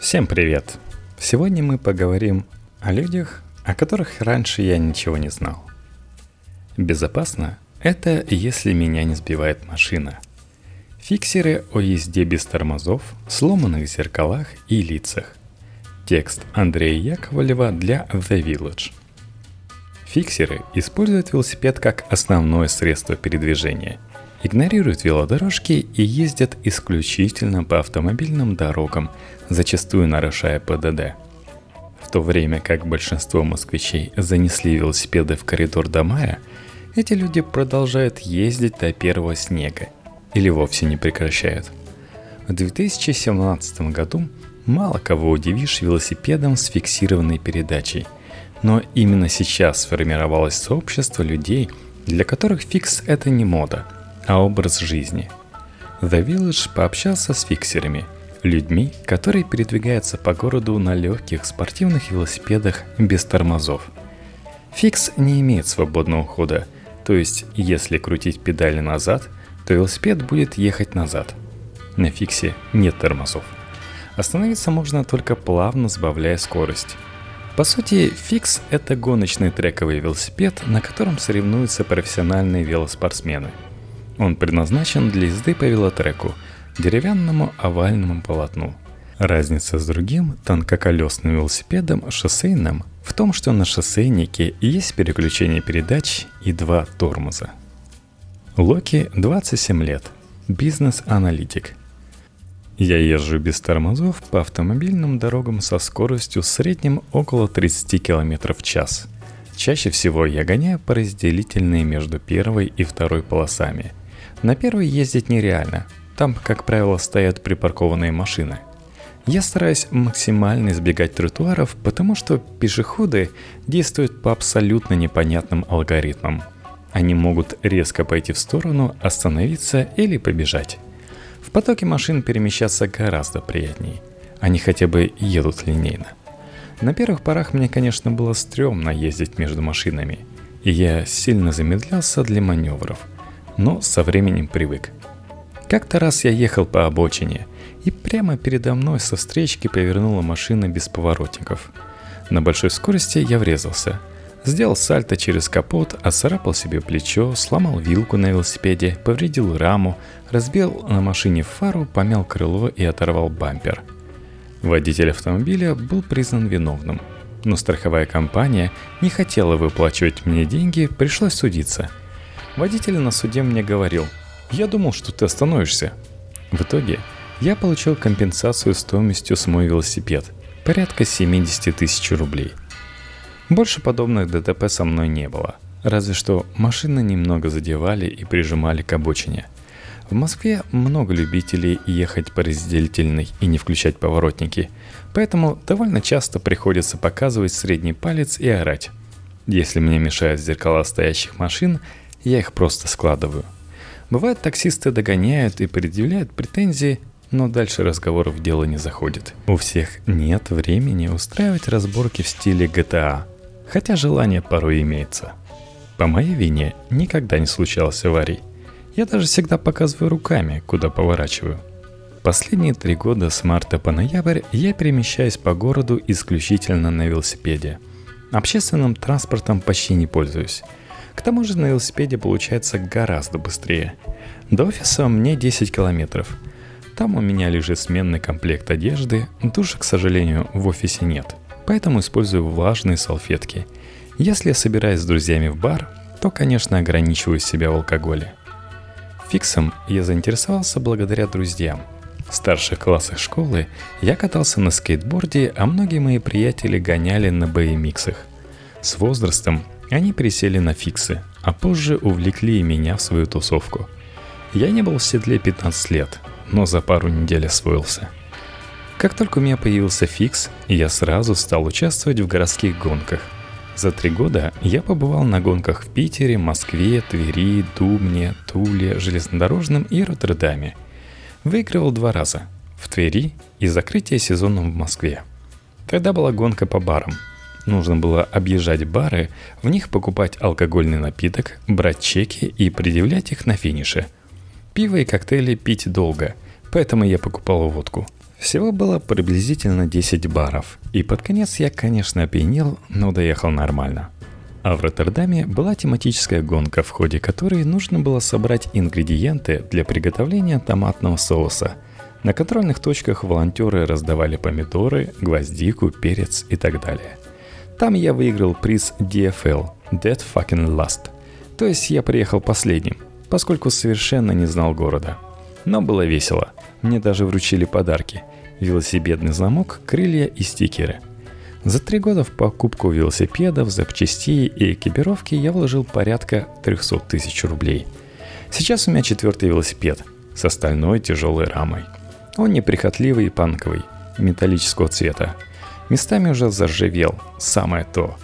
Всем привет! Сегодня мы поговорим о людях, о которых раньше я ничего не знал. Безопасно – это если меня не сбивает машина. Фиксеры о езде без тормозов, сломанных зеркалах и лицах. Текст Андрея Яковлева для The Village. Фиксеры используют велосипед как основное средство передвижения – игнорируют велодорожки и ездят исключительно по автомобильным дорогам, зачастую нарушая ПДД. В то время как большинство москвичей занесли велосипеды в коридор до мая, эти люди продолжают ездить до первого снега или вовсе не прекращают. В 2017 году мало кого удивишь велосипедом с фиксированной передачей, но именно сейчас сформировалось сообщество людей, для которых фикс это не мода – а образ жизни. The Village пообщался с фиксерами, людьми, которые передвигаются по городу на легких спортивных велосипедах без тормозов. Фикс не имеет свободного хода, то есть если крутить педали назад, то велосипед будет ехать назад. На фиксе нет тормозов. Остановиться можно только плавно сбавляя скорость. По сути, фикс – это гоночный трековый велосипед, на котором соревнуются профессиональные велоспортсмены – он предназначен для езды по велотреку, деревянному овальному полотну. Разница с другим тонкоколесным велосипедом шоссейным в том, что на шоссейнике есть переключение передач и два тормоза. Локи 27 лет. Бизнес-аналитик. Я езжу без тормозов по автомобильным дорогам со скоростью в среднем около 30 км в час. Чаще всего я гоняю по разделительной между первой и второй полосами – на первой ездить нереально. Там, как правило, стоят припаркованные машины. Я стараюсь максимально избегать тротуаров, потому что пешеходы действуют по абсолютно непонятным алгоритмам. Они могут резко пойти в сторону, остановиться или побежать. В потоке машин перемещаться гораздо приятнее. Они хотя бы едут линейно. На первых порах мне, конечно, было стрёмно ездить между машинами, и я сильно замедлялся для маневров – но со временем привык. Как-то раз я ехал по обочине, и прямо передо мной со встречки повернула машина без поворотников. На большой скорости я врезался. Сделал сальто через капот, оцарапал себе плечо, сломал вилку на велосипеде, повредил раму, разбил на машине фару, помял крыло и оторвал бампер. Водитель автомобиля был признан виновным, но страховая компания не хотела выплачивать мне деньги, пришлось судиться – Водитель на суде мне говорил, я думал, что ты остановишься. В итоге я получил компенсацию стоимостью с мой велосипед, порядка 70 тысяч рублей. Больше подобных ДТП со мной не было, разве что машины немного задевали и прижимали к обочине. В Москве много любителей ехать по разделительной и не включать поворотники, поэтому довольно часто приходится показывать средний палец и орать. Если мне мешают зеркала стоящих машин, я их просто складываю. Бывает, таксисты догоняют и предъявляют претензии, но дальше разговоров дело не заходит. У всех нет времени устраивать разборки в стиле GTA, хотя желание порой имеется. По моей вине никогда не случалось аварий. Я даже всегда показываю руками, куда поворачиваю. Последние три года с марта по ноябрь я перемещаюсь по городу исключительно на велосипеде. Общественным транспортом почти не пользуюсь. К тому же на велосипеде получается гораздо быстрее. До офиса мне 10 километров. Там у меня лежит сменный комплект одежды, душа, к сожалению, в офисе нет. Поэтому использую влажные салфетки. Если я собираюсь с друзьями в бар, то, конечно, ограничиваю себя в алкоголе. Фиксом я заинтересовался благодаря друзьям. В старших классах школы я катался на скейтборде, а многие мои приятели гоняли на BMX. С возрастом они присели на фиксы, а позже увлекли и меня в свою тусовку. Я не был в седле 15 лет, но за пару недель освоился. Как только у меня появился фикс, я сразу стал участвовать в городских гонках. За три года я побывал на гонках в Питере, Москве, Твери, Дубне, Туле, Железнодорожном и Роттердаме. Выигрывал два раза – в Твери и закрытие сезона в Москве. Тогда была гонка по барам – Нужно было объезжать бары, в них покупать алкогольный напиток, брать чеки и предъявлять их на финише. Пиво и коктейли пить долго, поэтому я покупал водку. Всего было приблизительно 10 баров, и под конец я, конечно, опьянел, но доехал нормально. А в Роттердаме была тематическая гонка, в ходе которой нужно было собрать ингредиенты для приготовления томатного соуса. На контрольных точках волонтеры раздавали помидоры, гвоздику, перец и так далее. Там я выиграл приз DFL – Dead Fucking Last. То есть я приехал последним, поскольку совершенно не знал города. Но было весело. Мне даже вручили подарки – велосипедный замок, крылья и стикеры. За три года в покупку велосипедов, запчастей и экипировки я вложил порядка 300 тысяч рублей. Сейчас у меня четвертый велосипед с остальной тяжелой рамой. Он неприхотливый и панковый, металлического цвета. Местами уже заржавел, самое то.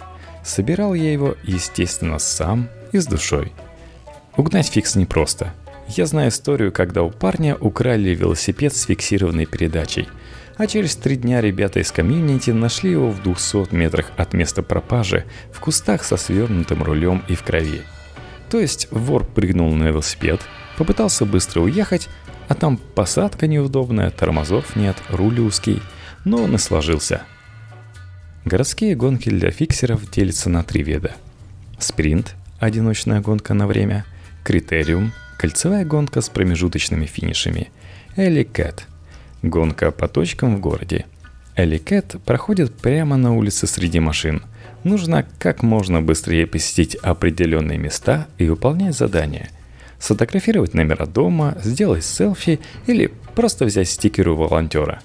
Собирал я его, естественно, сам и с душой. Угнать фикс непросто. Я знаю историю, когда у парня украли велосипед с фиксированной передачей – а через три дня ребята из комьюнити нашли его в 200 метрах от места пропажи в кустах со свернутым рулем и в крови. То есть вор прыгнул на велосипед, попытался быстро уехать, а там посадка неудобная, тормозов нет, руль узкий, но он и сложился. Городские гонки для фиксеров делятся на три вида. Спринт – одиночная гонка на время, критериум – кольцевая гонка с промежуточными финишами, или кэт – Гонка по точкам в городе. Эликет проходит прямо на улице среди машин. Нужно как можно быстрее посетить определенные места и выполнять задания. Сфотографировать номера дома, сделать селфи или просто взять стикер у волонтера.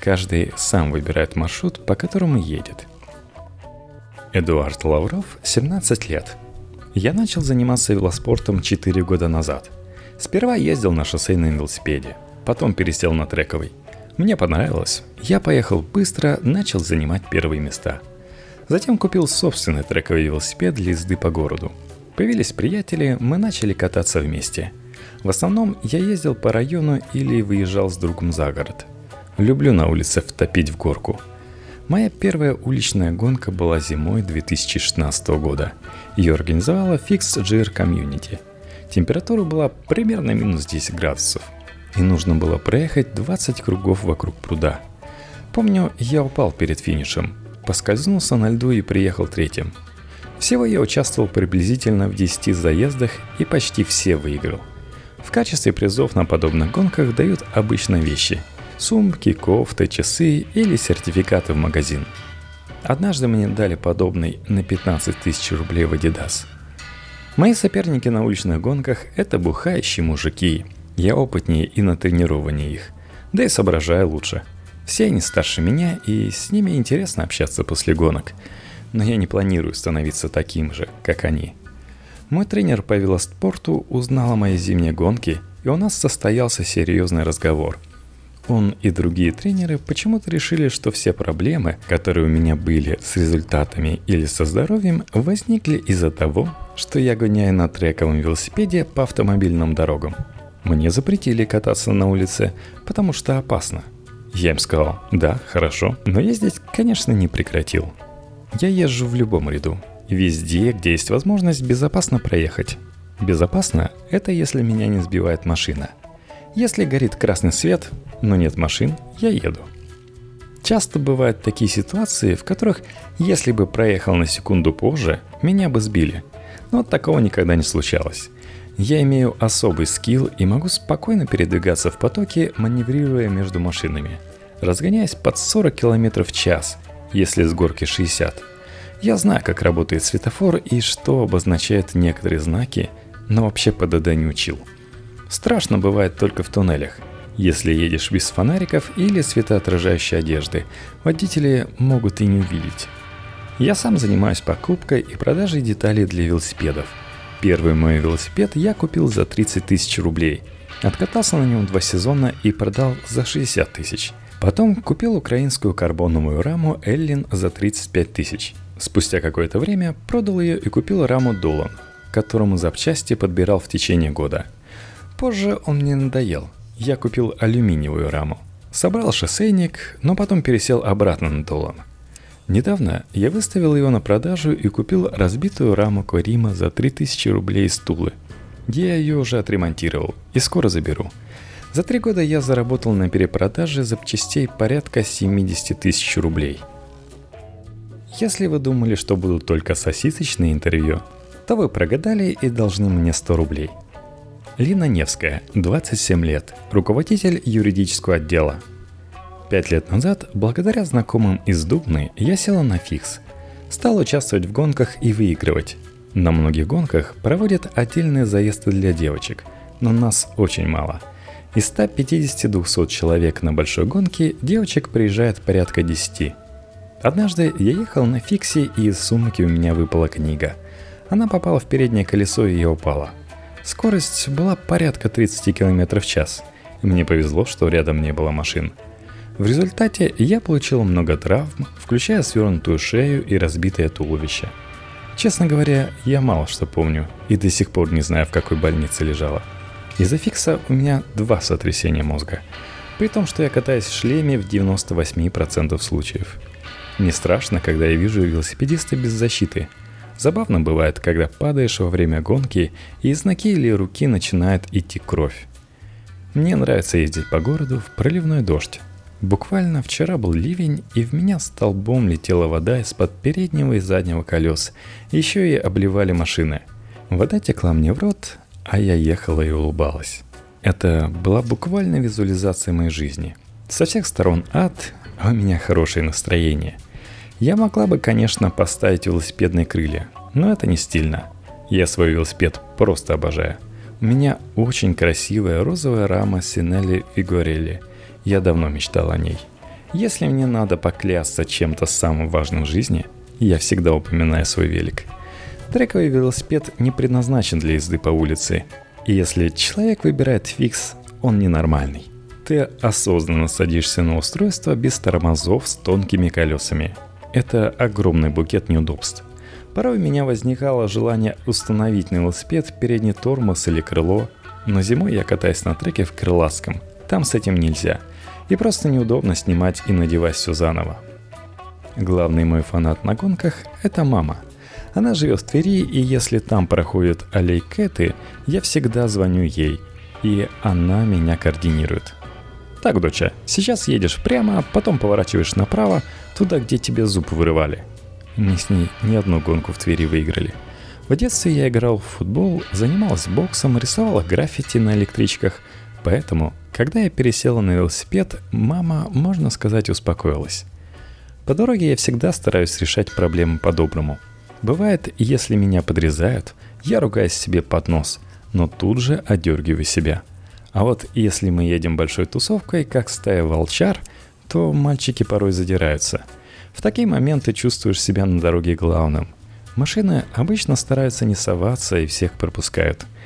Каждый сам выбирает маршрут, по которому едет. Эдуард Лавров, 17 лет. Я начал заниматься велоспортом 4 года назад. Сперва ездил на шоссейном велосипеде – потом пересел на трековый. Мне понравилось. Я поехал быстро, начал занимать первые места. Затем купил собственный трековый велосипед для езды по городу. Появились приятели, мы начали кататься вместе. В основном я ездил по району или выезжал с другом за город. Люблю на улице втопить в горку. Моя первая уличная гонка была зимой 2016 года. Ее организовала Fix GR Community. Температура была примерно минус 10 градусов – и нужно было проехать 20 кругов вокруг пруда. Помню, я упал перед финишем, поскользнулся на льду и приехал третьим. Всего я участвовал приблизительно в 10 заездах и почти все выиграл. В качестве призов на подобных гонках дают обычно вещи – сумки, кофты, часы или сертификаты в магазин. Однажды мне дали подобный на 15 тысяч рублей в Adidas. Мои соперники на уличных гонках – это бухающие мужики – я опытнее и натренированнее их, да и соображаю лучше. Все они старше меня, и с ними интересно общаться после гонок. Но я не планирую становиться таким же, как они. Мой тренер по велоспорту узнал о моей зимней гонке, и у нас состоялся серьезный разговор. Он и другие тренеры почему-то решили, что все проблемы, которые у меня были с результатами или со здоровьем, возникли из-за того, что я гоняю на трековом велосипеде по автомобильным дорогам – мне запретили кататься на улице, потому что опасно. Я им сказал, да, хорошо, но ездить, конечно, не прекратил. Я езжу в любом ряду, везде, где есть возможность безопасно проехать. Безопасно – это если меня не сбивает машина. Если горит красный свет, но нет машин, я еду. Часто бывают такие ситуации, в которых, если бы проехал на секунду позже, меня бы сбили. Но такого никогда не случалось. Я имею особый скилл и могу спокойно передвигаться в потоке, маневрируя между машинами, разгоняясь под 40 км в час, если с горки 60. Я знаю, как работает светофор и что обозначают некоторые знаки, но вообще ПДД не учил. Страшно бывает только в туннелях. Если едешь без фонариков или светоотражающей одежды, водители могут и не увидеть. Я сам занимаюсь покупкой и продажей деталей для велосипедов – Первый мой велосипед я купил за 30 тысяч рублей. Откатался на нем два сезона и продал за 60 тысяч. Потом купил украинскую карбоновую раму Эллин за 35 тысяч. Спустя какое-то время продал ее и купил раму Долан, которому запчасти подбирал в течение года. Позже он мне надоел. Я купил алюминиевую раму. Собрал шоссейник, но потом пересел обратно на Долан – Недавно я выставил его на продажу и купил разбитую раму Корима за 3000 рублей из Тулы. Я ее уже отремонтировал и скоро заберу. За три года я заработал на перепродаже запчастей порядка 70 тысяч рублей. Если вы думали, что будут только сосисочные интервью, то вы прогадали и должны мне 100 рублей. Лина Невская, 27 лет, руководитель юридического отдела. Пять лет назад, благодаря знакомым из Дубны, я села на фикс. Стал участвовать в гонках и выигрывать. На многих гонках проводят отдельные заезды для девочек, но нас очень мало. Из 150-200 человек на большой гонке девочек приезжает порядка 10. Однажды я ехал на фиксе, и из сумки у меня выпала книга. Она попала в переднее колесо и упала. Скорость была порядка 30 км в час. Мне повезло, что рядом не было машин. В результате я получил много травм, включая свернутую шею и разбитое туловище – Честно говоря, я мало что помню и до сих пор не знаю, в какой больнице лежала. Из-за фикса у меня два сотрясения мозга. При том, что я катаюсь в шлеме в 98% случаев. Не страшно, когда я вижу велосипедиста без защиты. Забавно бывает, когда падаешь во время гонки, и из ноги или руки начинает идти кровь. Мне нравится ездить по городу в проливной дождь. Буквально вчера был ливень, и в меня столбом летела вода из-под переднего и заднего колес. Еще и обливали машины. Вода текла мне в рот, а я ехала и улыбалась. Это была буквально визуализация моей жизни. Со всех сторон ад, а у меня хорошее настроение. Я могла бы, конечно, поставить велосипедные крылья, но это не стильно. Я свой велосипед просто обожаю. У меня очень красивая розовая рама Синелли Вигорелли – я давно мечтал о ней. Если мне надо поклясться чем-то самым важным в жизни, я всегда упоминаю свой велик. Трековый велосипед не предназначен для езды по улице. И если человек выбирает фикс, он ненормальный. Ты осознанно садишься на устройство без тормозов с тонкими колесами. Это огромный букет неудобств. Порой у меня возникало желание установить на велосипед передний тормоз или крыло, но зимой я катаюсь на треке в крылатском. Там с этим нельзя – и просто неудобно снимать и надевать все заново. Главный мой фанат на гонках – это мама. Она живет в Твери, и если там проходят аллей Кэты, я всегда звоню ей, и она меня координирует. Так, доча, сейчас едешь прямо, потом поворачиваешь направо, туда, где тебе зуб вырывали. Мы с ней ни одну гонку в Твери выиграли. В детстве я играл в футбол, занимался боксом, рисовал граффити на электричках, поэтому когда я пересела на велосипед, мама, можно сказать, успокоилась. По дороге я всегда стараюсь решать проблемы по-доброму. Бывает, если меня подрезают, я ругаюсь себе под нос, но тут же одергиваю себя. А вот если мы едем большой тусовкой, как стая волчар, то мальчики порой задираются. В такие моменты чувствуешь себя на дороге главным. Машины обычно стараются не соваться и всех пропускают –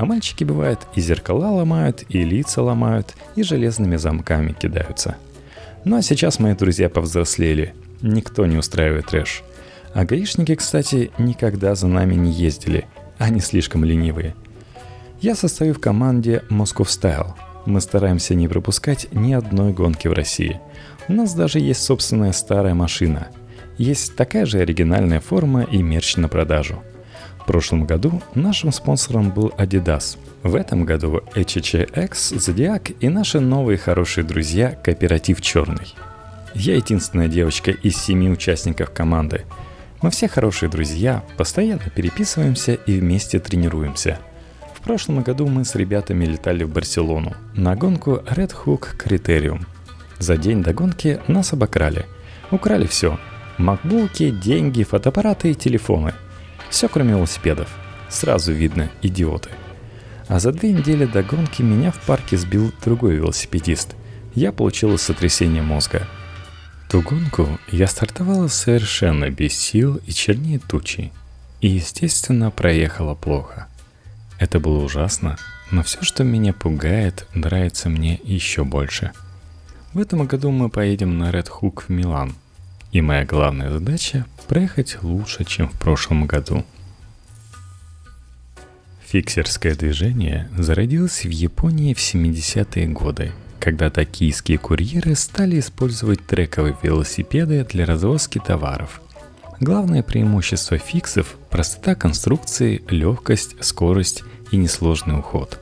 а мальчики, бывает, и зеркала ломают, и лица ломают, и железными замками кидаются. Ну а сейчас мои друзья повзрослели. Никто не устраивает трэш. А гаишники, кстати, никогда за нами не ездили. Они слишком ленивые. Я состою в команде Moscow Style. Мы стараемся не пропускать ни одной гонки в России. У нас даже есть собственная старая машина. Есть такая же оригинальная форма и мерч на продажу – в прошлом году нашим спонсором был Adidas. В этом году HHX, Zodiac и наши новые хорошие друзья Кооператив Черный. Я единственная девочка из семи участников команды. Мы все хорошие друзья, постоянно переписываемся и вместе тренируемся. В прошлом году мы с ребятами летали в Барселону на гонку Red Hook Criterium. За день до гонки нас обокрали. Украли все. Макбуки, деньги, фотоаппараты и телефоны – все кроме велосипедов. Сразу видно, идиоты. А за две недели до гонки меня в парке сбил другой велосипедист. Я получила сотрясение мозга. Ту гонку я стартовала совершенно без сил и чернее тучи. И, естественно, проехала плохо. Это было ужасно, но все, что меня пугает, нравится мне еще больше. В этом году мы поедем на Red Hook в Милан – и моя главная задача – проехать лучше, чем в прошлом году. Фиксерское движение зародилось в Японии в 70-е годы, когда токийские курьеры стали использовать трековые велосипеды для развозки товаров. Главное преимущество фиксов – простота конструкции, легкость, скорость и несложный уход.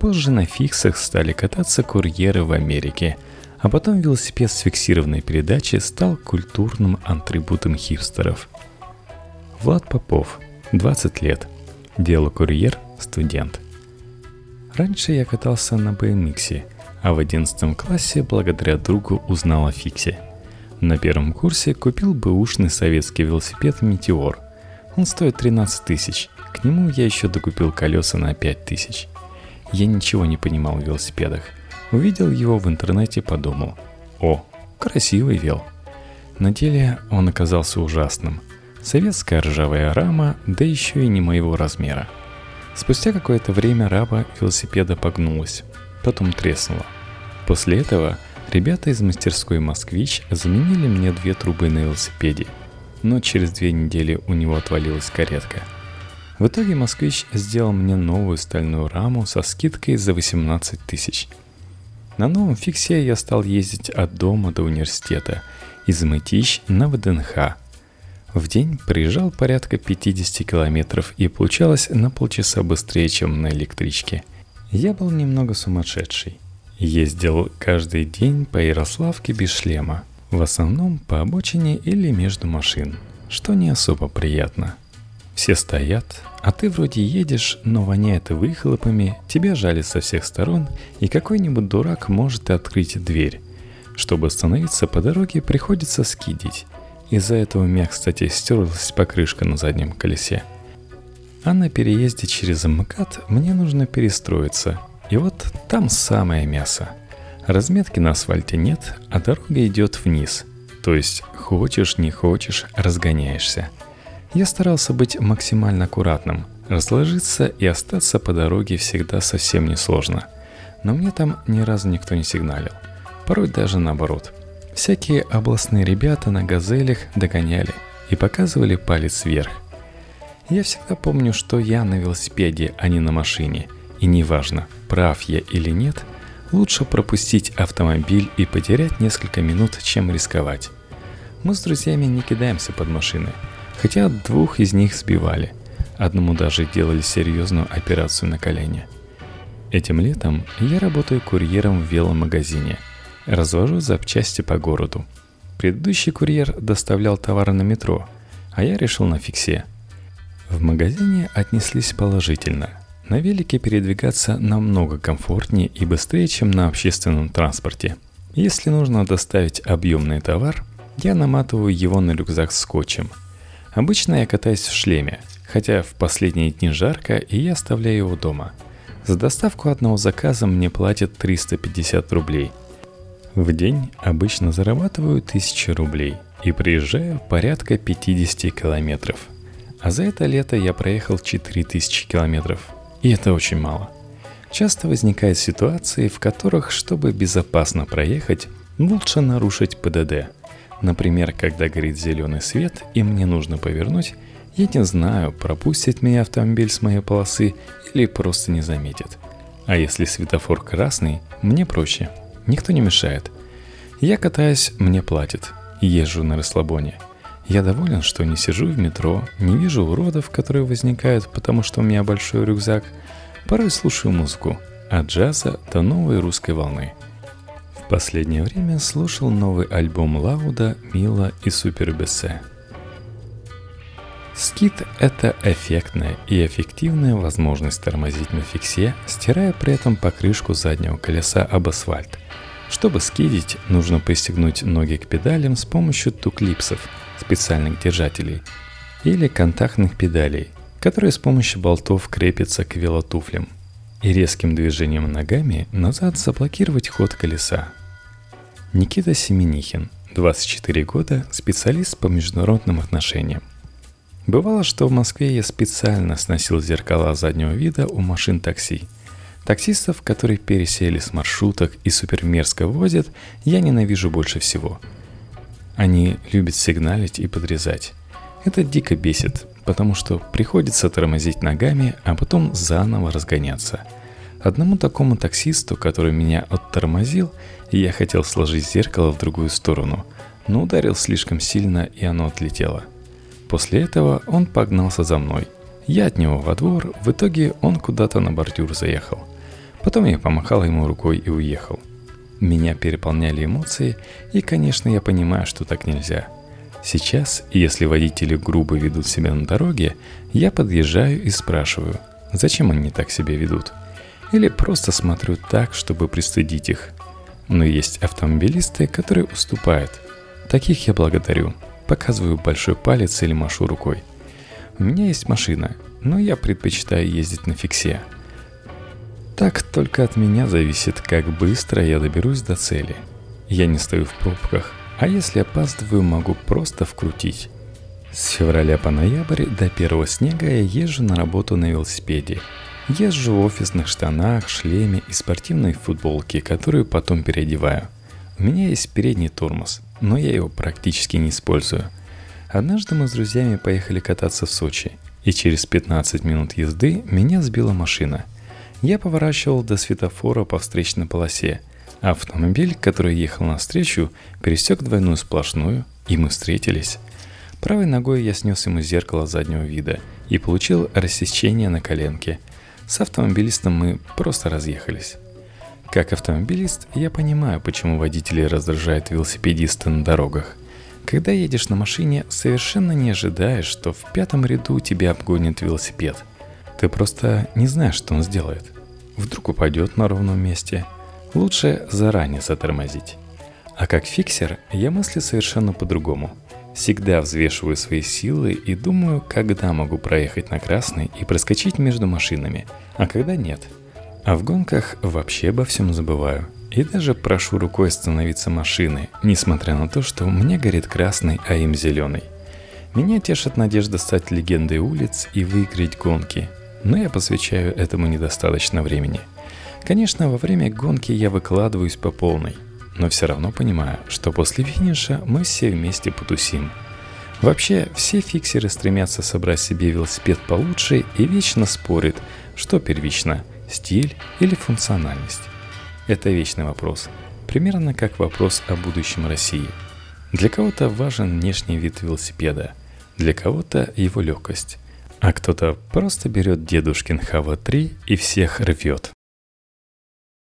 Позже на фиксах стали кататься курьеры в Америке, а потом велосипед с фиксированной передачей стал культурным атрибутом хипстеров. Влад Попов, 20 лет, дело курьер, студент. Раньше я катался на BMX, а в 11 классе благодаря другу узнал о фиксе. На первом курсе купил бэушный советский велосипед «Метеор». Он стоит 13 тысяч. К нему я еще докупил колеса на 5 тысяч. Я ничего не понимал в велосипедах. Увидел его в интернете подумал. О, красивый вел. На деле он оказался ужасным. Советская ржавая рама, да еще и не моего размера. Спустя какое-то время рама велосипеда погнулась, потом треснула. После этого ребята из мастерской «Москвич» заменили мне две трубы на велосипеде, но через две недели у него отвалилась каретка – в итоге «Москвич» сделал мне новую стальную раму со скидкой за 18 тысяч. На новом фиксе я стал ездить от дома до университета, из Мытищ на ВДНХ. В день приезжал порядка 50 километров и получалось на полчаса быстрее, чем на электричке. Я был немного сумасшедший. Ездил каждый день по Ярославке без шлема, в основном по обочине или между машин, что не особо приятно – все стоят, а ты вроде едешь, но воняет выхлопами, тебя жали со всех сторон, и какой-нибудь дурак может открыть дверь. Чтобы остановиться по дороге, приходится скидить. Из-за этого у меня, кстати, стерлась покрышка на заднем колесе. А на переезде через МКАД мне нужно перестроиться. И вот там самое мясо. Разметки на асфальте нет, а дорога идет вниз. То есть хочешь, не хочешь, разгоняешься – я старался быть максимально аккуратным. Разложиться и остаться по дороге всегда совсем несложно. Но мне там ни разу никто не сигналил. Порой даже наоборот. Всякие областные ребята на газелях догоняли и показывали палец вверх. Я всегда помню, что я на велосипеде, а не на машине. И неважно, прав я или нет, лучше пропустить автомобиль и потерять несколько минут, чем рисковать. Мы с друзьями не кидаемся под машины – хотя двух из них сбивали. Одному даже делали серьезную операцию на колени. Этим летом я работаю курьером в веломагазине. Развожу запчасти по городу. Предыдущий курьер доставлял товары на метро, а я решил на фиксе. В магазине отнеслись положительно. На велике передвигаться намного комфортнее и быстрее, чем на общественном транспорте. Если нужно доставить объемный товар, я наматываю его на рюкзак скотчем – Обычно я катаюсь в шлеме, хотя в последние дни жарко, и я оставляю его дома. За доставку одного заказа мне платят 350 рублей. В день обычно зарабатываю 1000 рублей и приезжаю порядка 50 километров. А за это лето я проехал 4000 километров. И это очень мало. Часто возникают ситуации, в которых, чтобы безопасно проехать, лучше нарушить ПДД – Например, когда горит зеленый свет и мне нужно повернуть, я не знаю, пропустит меня автомобиль с моей полосы или просто не заметит. А если светофор красный, мне проще. Никто не мешает. Я катаюсь, мне платят. Езжу на расслабоне. Я доволен, что не сижу в метро, не вижу уродов, которые возникают, потому что у меня большой рюкзак. Порой слушаю музыку. От джаза до новой русской волны – последнее время слушал новый альбом Лауда, Мила и Супер Бессе. Скит – это эффектная и эффективная возможность тормозить на фиксе, стирая при этом покрышку заднего колеса об асфальт. Чтобы скидить, нужно пристегнуть ноги к педалям с помощью туклипсов, специальных держателей, или контактных педалей, которые с помощью болтов крепятся к велотуфлям – и резким движением ногами назад заблокировать ход колеса. Никита Семенихин, 24 года, специалист по международным отношениям. Бывало, что в Москве я специально сносил зеркала заднего вида у машин такси. Таксистов, которые пересели с маршруток и супермерзко возят, я ненавижу больше всего. Они любят сигналить и подрезать. Это дико бесит, потому что приходится тормозить ногами, а потом заново разгоняться – Одному такому таксисту, который меня оттормозил, я хотел сложить зеркало в другую сторону, но ударил слишком сильно, и оно отлетело. После этого он погнался за мной. Я от него во двор, в итоге он куда-то на бордюр заехал. Потом я помахал ему рукой и уехал. Меня переполняли эмоции, и, конечно, я понимаю, что так нельзя. Сейчас, если водители грубо ведут себя на дороге, я подъезжаю и спрашиваю, зачем они так себя ведут. Или просто смотрю так, чтобы пристыдить их. Но есть автомобилисты, которые уступают. Таких я благодарю. Показываю большой палец или машу рукой. У меня есть машина, но я предпочитаю ездить на фиксе – так только от меня зависит, как быстро я доберусь до цели. Я не стою в пробках, а если опаздываю, могу просто вкрутить. С февраля по ноябрь до первого снега я езжу на работу на велосипеде. Езжу в офисных штанах, шлеме и спортивной футболке, которую потом переодеваю. У меня есть передний тормоз, но я его практически не использую. Однажды мы с друзьями поехали кататься в Сочи, и через 15 минут езды меня сбила машина – я поворачивал до светофора по встречной полосе. Автомобиль, который ехал навстречу, пересек двойную сплошную, и мы встретились. Правой ногой я снес ему зеркало заднего вида и получил рассечение на коленке. С автомобилистом мы просто разъехались. Как автомобилист, я понимаю, почему водители раздражают велосипедисты на дорогах. Когда едешь на машине, совершенно не ожидаешь, что в пятом ряду тебя обгонит велосипед – ты просто не знаешь, что он сделает. Вдруг упадет на ровном месте. Лучше заранее затормозить. А как фиксер я мыслю совершенно по-другому. Всегда взвешиваю свои силы и думаю, когда могу проехать на красный и проскочить между машинами, а когда нет. А в гонках вообще обо всем забываю. И даже прошу рукой остановиться машины, несмотря на то, что меня горит красный, а им зеленый. Меня тешит надежда стать легендой улиц и выиграть гонки, но я посвящаю этому недостаточно времени. Конечно, во время гонки я выкладываюсь по полной, но все равно понимаю, что после финиша мы все вместе потусим. Вообще, все фиксеры стремятся собрать себе велосипед получше и вечно спорят, что первично – стиль или функциональность. Это вечный вопрос, примерно как вопрос о будущем России. Для кого-то важен внешний вид велосипеда, для кого-то его легкость – а кто-то просто берет дедушкин Хава-3 и всех рвет.